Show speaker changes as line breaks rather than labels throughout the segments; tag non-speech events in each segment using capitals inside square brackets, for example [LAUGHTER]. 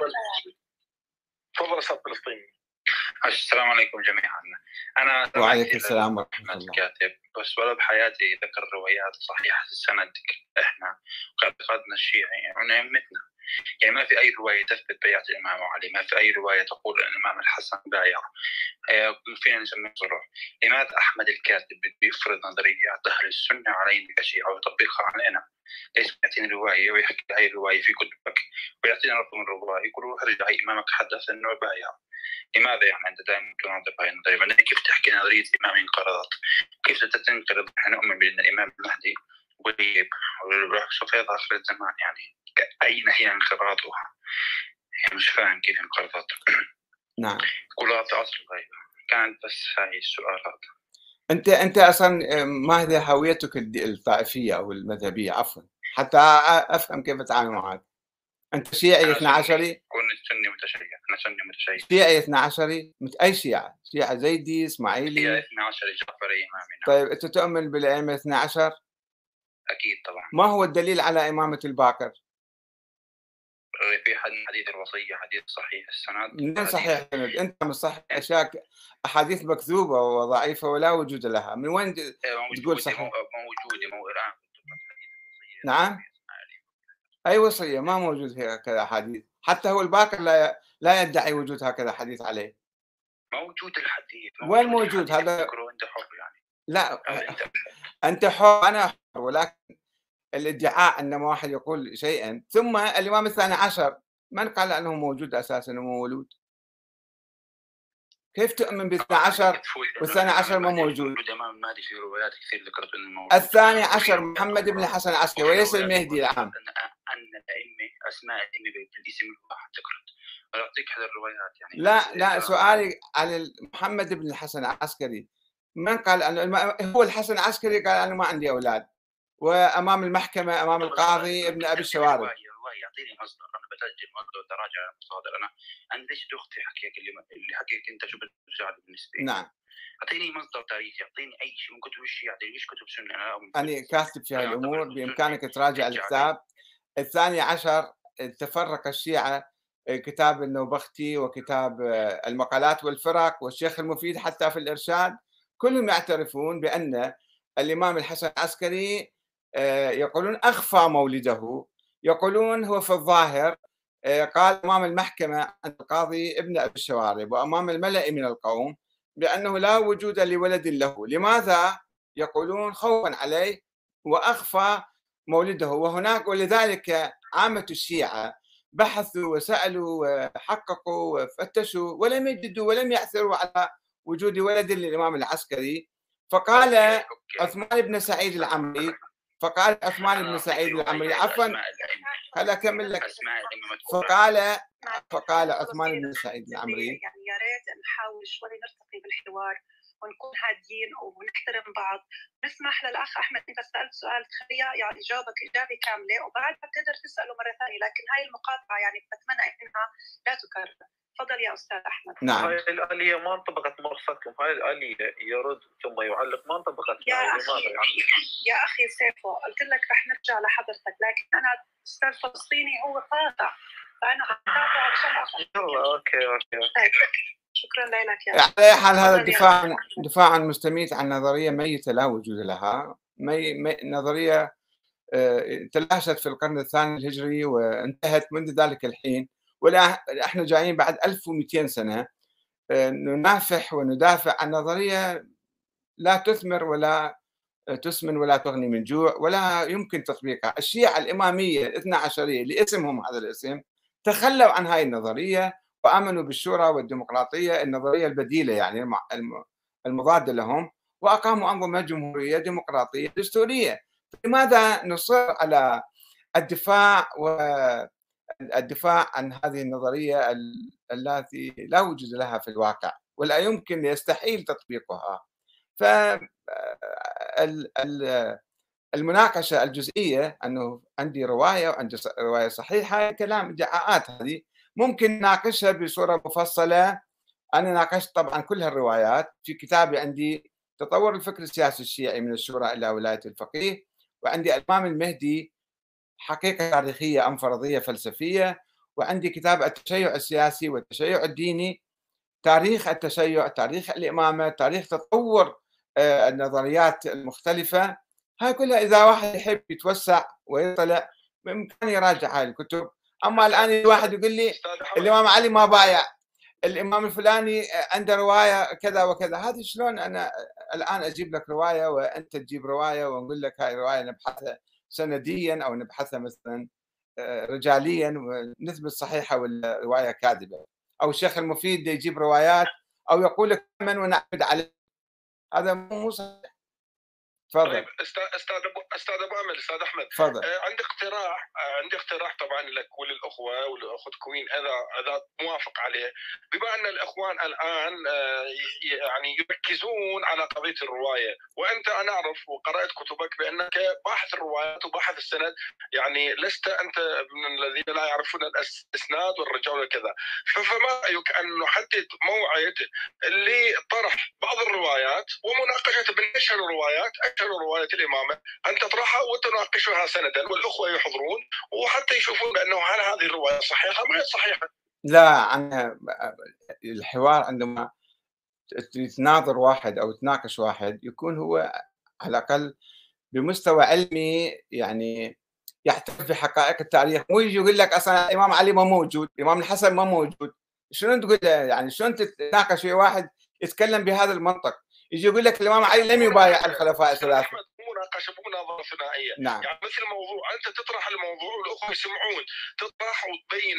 يعني تفضل أستاذ فلسطيني.
السلام عليكم جميعا. أنا
وعليكم السلام ورحمة الله.
الكاتب بس ولا بحياتي ذكر روايات صحيحة السند إحنا. واعتقادنا الشيعي ونعمتنا. يعني ما في أي رواية تثبت بيعة الإمام علي، ما في أي رواية تقول أن الإمام الحسن بايع آه، فينا نسميه صروح، لماذا أحمد الكاتب بيفرض نظريات أهل السنة علينا كشيعه ويطبقها علينا؟ ليش يعطيني رواية ويحكي هاي الروايه في كتبك ويعطينا رقم الرواية يقول روح ارجع هي إمامك حدث أنه بايع لماذا يعني أنت دائما تناظر هاي النظرية؟ كيف تحكي نظرية الامام انقرضت؟ كيف تنقرض نحن نؤمن بأن الإمام المهدي يظهر آخر الزمان يعني أين هي انقراضها؟ يعني مش فاهم كيف انقرضت
نعم.
قولات عصر الغيبه كانت بس هاي السؤالات.
أنت أنت أصلا ما هي هويتك الطائفية أو المذهبية؟ عفوا. حتى أفهم كيف تتعامل معك. أنت شيعي 12
كنت سني متشيع. أنا سني متشيع.
شيعي 12 أي شيعة؟ شيعة زيدي إسماعيلي.
شيعي 12 جعفري إمامي.
نعم. طيب أنت تؤمن بالأئمة 12
أكيد طبعا.
ما هو الدليل على إمامة الباقر؟
في حديث الوصيه حديث صحيح. السند
من صحيح السند أنت مصحح أشياء أحاديث مكذوبة وضعيفة ولا وجود لها. من وين
إيه،
تقول صحيح؟
موجودة مو الآن
نعم. أي وصية؟ ما موجود هكذا أحاديث. حتى هو الباقر لا لا يدعي وجود هكذا حديث عليه.
موجود الحديث
موجود وين موجود؟ هذا
حر يعني
لا أنت حر أنا حر ولكن الادعاء أن واحد يقول شيئا. ثم الإمام الثاني عشر من قال أنه موجود أساسا ومولود كيف تؤمن بالاثنى عشر؟ والثاني عشر ما موجود.
الامام المهدي في روايات كثير ذكرت إنه
موجود. الثاني عشر محمد بن الحسن العسكري وليس المهدي العام.
أن الأئمة أسماء الأئمة بالاسم الواحد ذكرت. أعطيك احد الروايات يعني
لا لا سؤالي على محمد بن الحسن العسكري. من قال انه هو الحسن العسكري قال أنا ما عندي أولاد. وأمام المحكمة أمام القاضي ابن أبي الشوارب.
يعطيني مصدر أنا بسجل مصدر وتراجع المصادر أنا ليش أختي حكيك اللي اللي حكيك أنت شو بترجع بالنسبة لي؟
نعم.
أعطيني مصدر تاريخي يعطيني أي شيء. من كتب الشيعة مش كتب سنة؟
أنا أنا كاتب في هالامور بإمكانك تراجع الكتاب الثاني عشر تفرق الشيعة كتاب النوبختي وكتاب المقالات والفرق والشيخ المفيد حتى في الإرشاد. كلهم يعترفون بأن الإمام الحسن العسكري آه، يقولون أخفى مولده يقولون هو في الظاهر آه، قال أمام المحكمة عند القاضي ابن أبي الشوارب وأمام الملأ من القوم بأنه لا وجود لولد له. لماذا؟ يقولون خوفا عليه وأخفى مولده. وهناك ولذلك عامة الشيعة بحثوا وسألوا وحققوا وفتشوا ولم يجدوا ولم يعثروا على وجود ولد للإمام العسكري. فقال عثمان بن سعيد العمري فقال عثمان بن سعيد العمري عفوا. هل أكمل لك؟ فقال فقال عثمان بن سعيد العمري.
يعني يا ريت نحاول شوي نرتقي بالحوار. ونكون هاديين ونحترم بعض. نسمح للأخ أحمد انت سألت سؤال تخليه يعني جاوبك إجابة كاملة وبعدها بتقدر تسأله مرة ثانية لكن هاي المقاطعة يعني بتمنى إنها لا تكرر. تفضل يا أستاذ أحمد.
نعم.
هاي الآلية ما انطبقت مرصدكم هاي الآلية يرد ثم يعلق. ما انطبقت
يا أخي يا أخي سيفو قلت لك رح نرجع لحضرتك لكن أنا أستاذ فلسطيني هو قاطع فأنا حقاطع عشان
يلا أوكي أوكي.
طيب. شكرا لك يا
على أي حال هذا دفاع دفاع مستميت عن نظرية ميتة لا وجود لها. مي... مي... نظرية آه، تلاشت في القرن الثاني الهجري وانتهت منذ ذلك الحين. ولا إحنا جايين بعد 1200 سنة. آه، ننافح وندافع عن نظرية لا تثمر ولا تسمن ولا تغني من جوع ولا يمكن تطبيقها. الشيعة الإمامية الاثنى عشرية لاسمهم هذا الاسم تخلوا عن هاي النظرية. وآمنوا بالشورى والديمقراطية النظرية البديلة يعني المضادة لهم وأقاموا أنظمة جمهورية ديمقراطية دستورية. لماذا نصر على الدفاع و الدفاع عن هذه النظرية التي لا وجود لها في الواقع ولا يمكن يستحيل تطبيقها؟ ف المناقشة الجزئية أنه عندي رواية وعندي رواية صحيحة كلام ادعاءات هذه ممكن نناقشها بصورة مفصلة. أنا ناقشت طبعا كل هالروايات. في كتابي عندي تطور الفكر السياسي الشيعي من الشورى إلى ولاية الفقيه وعندي الإمام المهدي حقيقة تاريخية أم فرضية فلسفية وعندي كتاب التشيع السياسي والتشيع الديني تاريخ التشيع تاريخ الإمامة تاريخ تطور آه، النظريات المختلفة. هاي كلها إذا واحد يحب يتوسع ويطلع بإمكانه يراجع هاي الكتب. أما الآن الواحد يقول لي الإمام علي ما بايع الإمام الفلاني عنده رواية كذا وكذا هذه شلون أنا الآن أجيب لك رواية وأنت تجيب رواية ونقول لك هاي روايه نبحثها سنديا أو نبحثها مثلا آه، رجاليا ونثبت صحيحه ولا روايه كاذبة. أو الشيخ المفيد يجيب روايات أو يقول لك من ونعتمد عليه. هذا مو صحيح.
تفضل طيب أستاذ أستاذ أبو امل أستاذ أحمد.
تفضل.
آه عندي اقتراح آه عندي اقتراح طبعا لك وللأخوة والاخت كوين اذا اذا موافق عليه. بما أن الإخوان الآن آه يعني يركزون على قضية الرواية وأنت أنا أعرف وقرأت كتبك بأنك باحث الروايات وباحث السند يعني لست أنت من الذين لا يعرفون الأسناد والرجال وكذا. فما رأيك أن نحدد موعد لطرح بعض الروايات ومناقشة بالنشر الروايات؟ تذكروا روايه الإمامة أن تطرحها وتناقشها سندا والأخوة يحضرون وحتى يشوفون بأنه هل هذه الرواية صحيحة ما هي صحيحة.
لا أنا الحوار عندما تناظر واحد أو تناقش واحد يكون هو على الأقل بمستوى علمي يعني يعترف بحقائق التاريخ. مو يجي يقول لك أصلا الإمام علي ما موجود الإمام الحسن ما موجود. شلون تقول يعني شلون تتناقش في واحد يتكلم بهذا المنطق؟ يجي يقول لك الإمام علي لم يبايع الخلفاء الثلاثة.
مناقشه مو مناظره ثنائيه
نعم.
يعني مثل موضوع أنت تطرح الموضوع والأخوة يسمعون. تطرح وتبين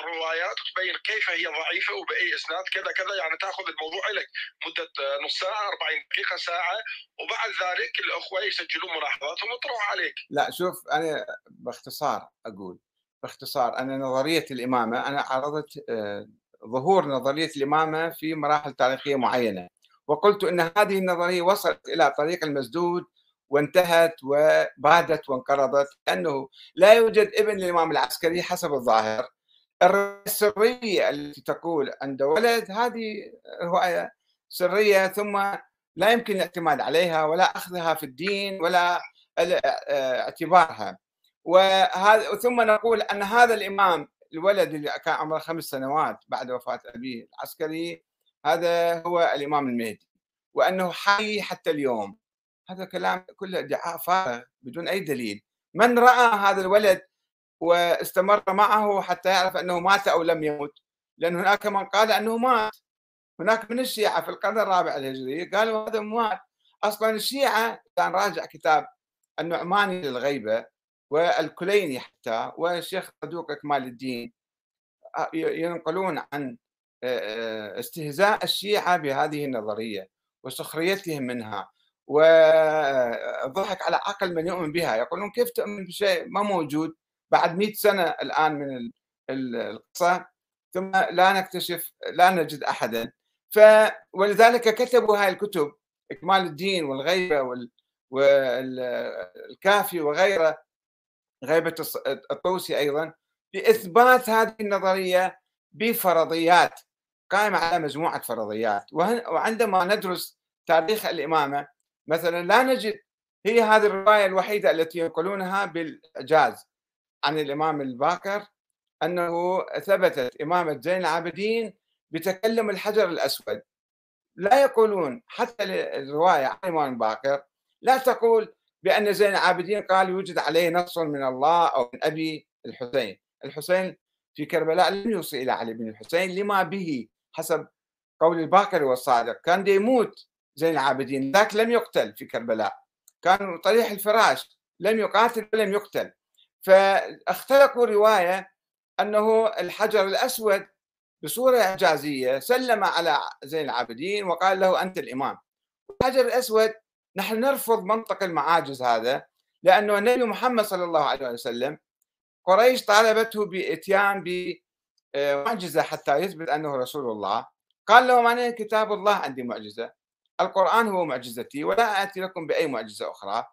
الروايات وتبين كيف هي ضعيفة وبأي إسناد كذا كذا يعني تأخذ الموضوع لك مدة نص ساعة 40 دقيقة ساعة. وبعد ذلك الأخوة يسجلون ملاحظاتهم ويطرحوا عليك.
لا شوف أنا باختصار أقول. باختصار أنا نظرية الإمامة أنا عرضت آه، ظهور نظرية الإمامة في مراحل تاريخية معينة. وقلت إن هذه النظرية وصلت إلى طريق المسدود وانتهت وبادت وانقرضت لأنه لا يوجد ابن للإمام العسكري حسب الظاهر. السرية التي تقول عند ولد هذه روايه سرية ثم لا يمكن الاعتماد عليها ولا أخذها في الدين ولا اعتبارها. وهذا ثم نقول أن هذا الإمام الولد اللي كان عمره خمس سنوات بعد وفاة أبيه العسكري هذا هو الإمام المهدي وأنه حي حتى اليوم. هذا كلام كله ادعاء فارغ بدون أي دليل. من رأى هذا الولد واستمر معه حتى يعرف أنه مات أو لم يمت؟ لأن هناك من قال أنه مات. هناك من الشيعة في القرن الرابع الهجري قالوا هذا مات. أصلا الشيعة كان راجع كتاب النعماني للغيبة والكليني حتى والشيخ صدوق كمال الدين ينقلون عن استهزاء الشيعة بهذه النظرية وسخريتهم منها والضحك على عقل من يؤمن بها. يقولون كيف تؤمن بشيء ما موجود بعد مئة سنة الآن من القصة ثم لا نكتشف لا نجد أحدا. ف ولذلك كتبوا هاي الكتب إكمال الدين والغيبة وال... والكافي وغيره غيبة الطوسي أيضا لإثبات هذه النظرية بفرضيات. قائمة على مجموعة فرضيات. وعندما ندرس تاريخ الإمامة مثلا لا نجد هي هذه الرواية الوحيدة التي ينقلونها بالإعجاز عن الإمام الباكر أنه ثبتت إمامة زين العابدين بتكلم الحجر الأسود. لا يقولون حتى الرواية عن الإمام الباكر لا تقول بأن زين العابدين قال يوجد عليه نص من الله أو من أبي الحسين. الحسين في كربلاء لم يوصي إلى علي بن الحسين لما به حسب قول الباكر والصادق. كان يموت زين العابدين ذاك لم يقتل في كربلاء. كان طريح الفراش لم يقاتل ولم يقتل. فاختلقوا رواية أنه الحجر الأسود بصورة إعجازية سلم على زين العابدين وقال له أنت الإمام. الحجر الأسود نحن نرفض منطق المعاجز هذا لأنه النبي محمد صلى الله عليه وسلم قريش طالبته بإتيان معجزة حتى يثبت أنه رسول الله. قال لهم أنا كتاب الله؟ عندي معجزة. القرآن هو معجزتي ولا آتي لكم بأي معجزة أخرى.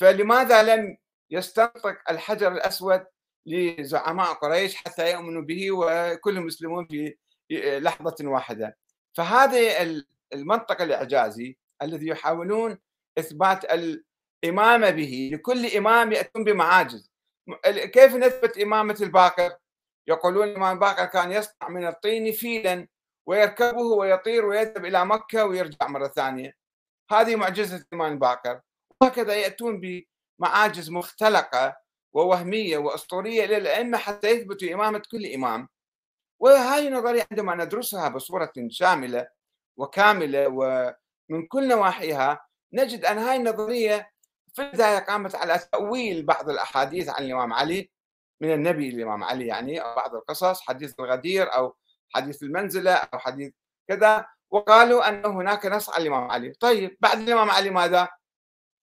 فلماذا لم يستنطق الحجر الأسود لزعماء قريش حتى يؤمنوا به وكلهم يسلمون في لحظة واحدة؟ فهذا المنطق الإعجازي الذي يحاولون إثبات الإمامة به لكل إمام يأتون بمعاجز. كيف نثبت إمامة الباقر؟ يقولون الإمام باقر كان يصنع من الطين فيلا ويركبه ويطير ويذهب إلى مكة ويرجع مرة ثانية. هذه معجزة الإمام باقر. وهكذا يأتون بمعاجز مختلقة ووهمية وأسطورية إلى الأئمة حتى يثبتوا إمامة كل إمام. وهذه النظرية عندما ندرسها بصورة شاملة وكاملة ومن كل نواحيها نجد أن هذه النظرية في البداية قامت على تأويل بعض الأحاديث عن الإمام علي. من النبي الإمام علي يعني أو بعض القصص حديث الغدير أو حديث المنزلة أو حديث كذا وقالوا أن هناك نص على الإمام علي. طيب بعد الإمام علي ماذا؟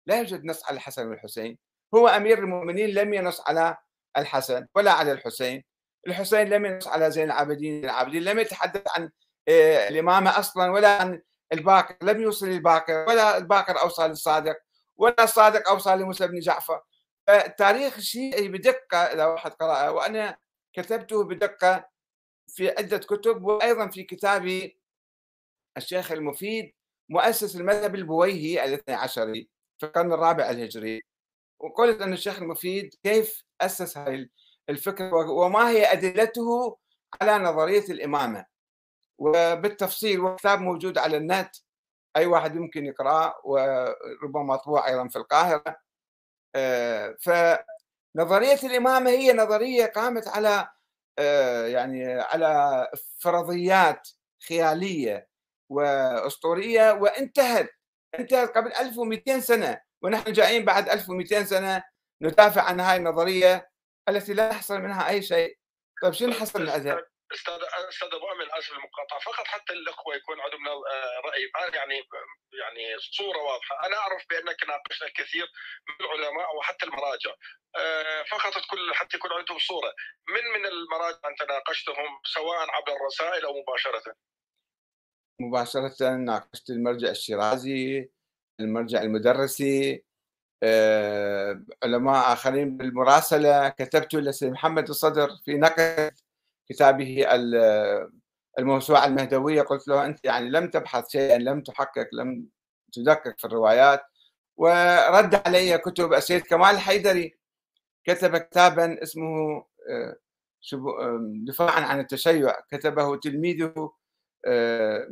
لا يوجد نص على الحسن والحسين. هو أمير المؤمنين لم ينص على الحسن ولا على الحسين. الحسين لم ينص على زين العابدين العابدين لم يتحدث عن آه، الإمامة أصلا ولا عن الباقر لم يوصل للباقر ولا الباقر أوصى للصادق ولا الصادق أوصى لموسى بن جعفر. فالتاريخ الشيعي بدقة إذا واحد قرأه وأنا كتبته بدقة في عدة كتب وأيضا في كتابي الشيخ المفيد مؤسس المذهب البويهي الاثني عشري في القرن الرابع الهجري. وقلت أن الشيخ المفيد كيف أسس هذه الفكرة وما هي أدلته على نظرية الإمامة. وبالتفصيل وكتاب موجود على النت أي واحد يمكن يقرأه وربما مطبوع أيضا في القاهرة. فنظرية الإمامة هي نظرية قامت على آه، يعني على فرضيات خيالية وأسطورية وانتهت انتهت قبل 1200 سنة ونحن جايين بعد 1200 سنة ندافع عن هاي النظرية التي لا يحصل منها أي شيء طيب شنو حصل عندها؟
أستاذ ابو امل أسف المقاطعة. فقط حتى الأخوة يكون عندهم آه، رأي. يعني يعني صورة واضحة. أنا أعرف بأنك ناقشت الكثير من العلماء وحتى المراجع. آه، فقط تكون حتى يكون عندهم صورة. من من المراجع أنت ناقشتهم سواء عبر الرسائل أو مباشرة؟
مباشرة ناقشت المرجع الشيرازي المرجع المدرسي آه، علماء آخرين بالمراسلة. كتبت لسيد محمد الصدر في نقد كتابه الموسوعة المهدوية. قلت له أنت يعني لم تبحث شيئا لم تحقق لم تدقق في الروايات. ورد علي كتب السيد كمال الحيدري كتب كتابا اسمه آه، دفاعا عن التشيع. كتبه تلميذه آه،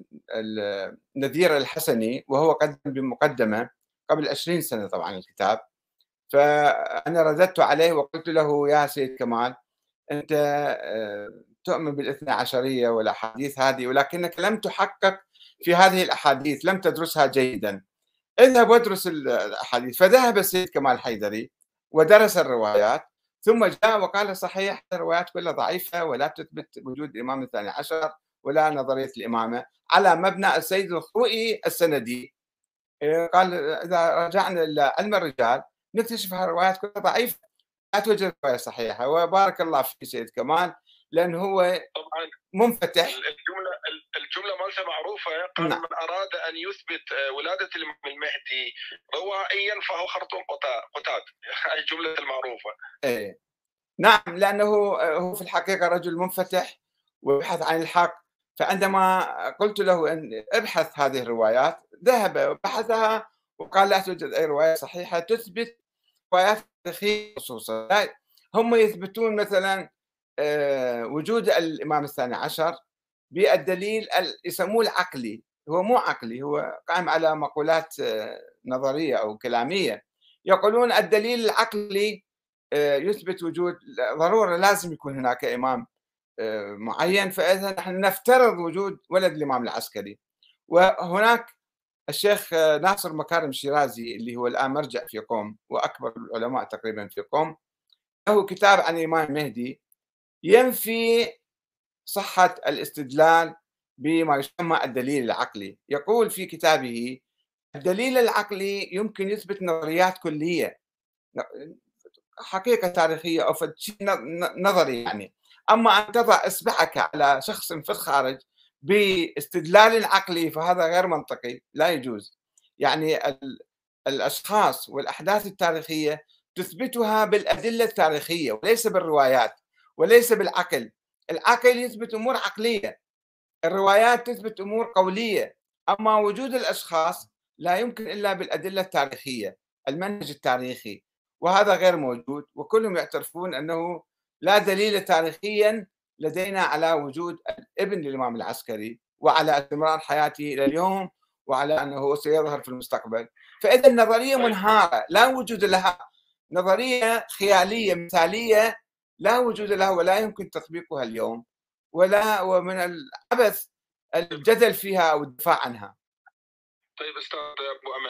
النذير الحسني وهو قدم بمقدمة قبل 20 سنة طبعا الكتاب. فأنا رددت عليه وقلت له يا سيد كمال أنت آه، تؤمن بالاثنى عشرية والأحاديث هذه ولكنك لم تحقق في هذه الأحاديث لم تدرسها جيدا. اذهب وادرس الأحاديث. فذهب السيد كمال الحيدري ودرس الروايات ثم جاء وقال صحيح الروايات كلها ضعيفة ولا تثبت وجود الإمام الثاني عشر ولا نظرية الإمامة على مبنى السيد الخوئي السندي. إيه، قال إذا رجعنا إلى علم الرجال نكتشف الروايات كلها ضعيفة لا توجد رواية صحيحة وبارك الله في سيد كمال لأنه هو طبعا. منفتح.
الجملة الجملة مالته معروفة قال نعم. من أراد أن يثبت آه، ولادة المهدي روائيا فهو خرطوم قتاد. هاي [LAUGHS] الجملة المعروفة.
إيه. نعم لأنه آه، هو في الحقيقة رجل منفتح ويبحث عن الحق فعندما قلت له إن ابحث هذه الروايات ذهب وبحثها وقال لا توجد أي رواية صحيحة تثبت روايات تاريخيه خصوصا. هم يثبتون مثلا آه، وجود الإمام الثاني عشر بالدليل يسموه العقلي. هو مو عقلي هو قائم على مقولات آه، نظرية أو كلامية. يقولون الدليل العقلي آه، يثبت وجود ضرورة لازم يكون هناك إمام معين فإذا نحن نفترض وجود ولد الإمام العسكري. وهناك الشيخ ناصر مكارم الشيرازي اللي هو الآن مرجع في قوم وأكبر العلماء تقريبا في قوم له كتاب عن الإمام المهدي ينفي صحة الاستدلال بما يسمى الدليل العقلي. يقول في كتابه الدليل العقلي يمكن يثبت نظريات كلية حقيقة تاريخية أو شيء نظري يعني. أما أن تضع إصبعك على شخص في الخارج باستدلال عقلي فهذا غير منطقي لا يجوز. يعني الأشخاص والأحداث التاريخية تثبتها بالأدلة التاريخية وليس بالروايات وليس بالعقل. العقل يثبت أمور عقلية الروايات تثبت أمور قولية. أما وجود الأشخاص لا يمكن إلا بالأدلة التاريخية المنهج التاريخي وهذا غير موجود وكلهم يعترفون أنه لا دليل تاريخيا لدينا على وجود الابن للإمام العسكري وعلى استمرار حياته إلى اليوم وعلى أنه سيظهر في المستقبل. فإذا النظرية
طيب.
منهارة لا وجود لها. نظرية خيالية مثالية لا وجود لها ولا يمكن تطبيقها اليوم ولا ومن العبث الجدل فيها أو الدفاع عنها.
طيب أستاذ أبو أمل.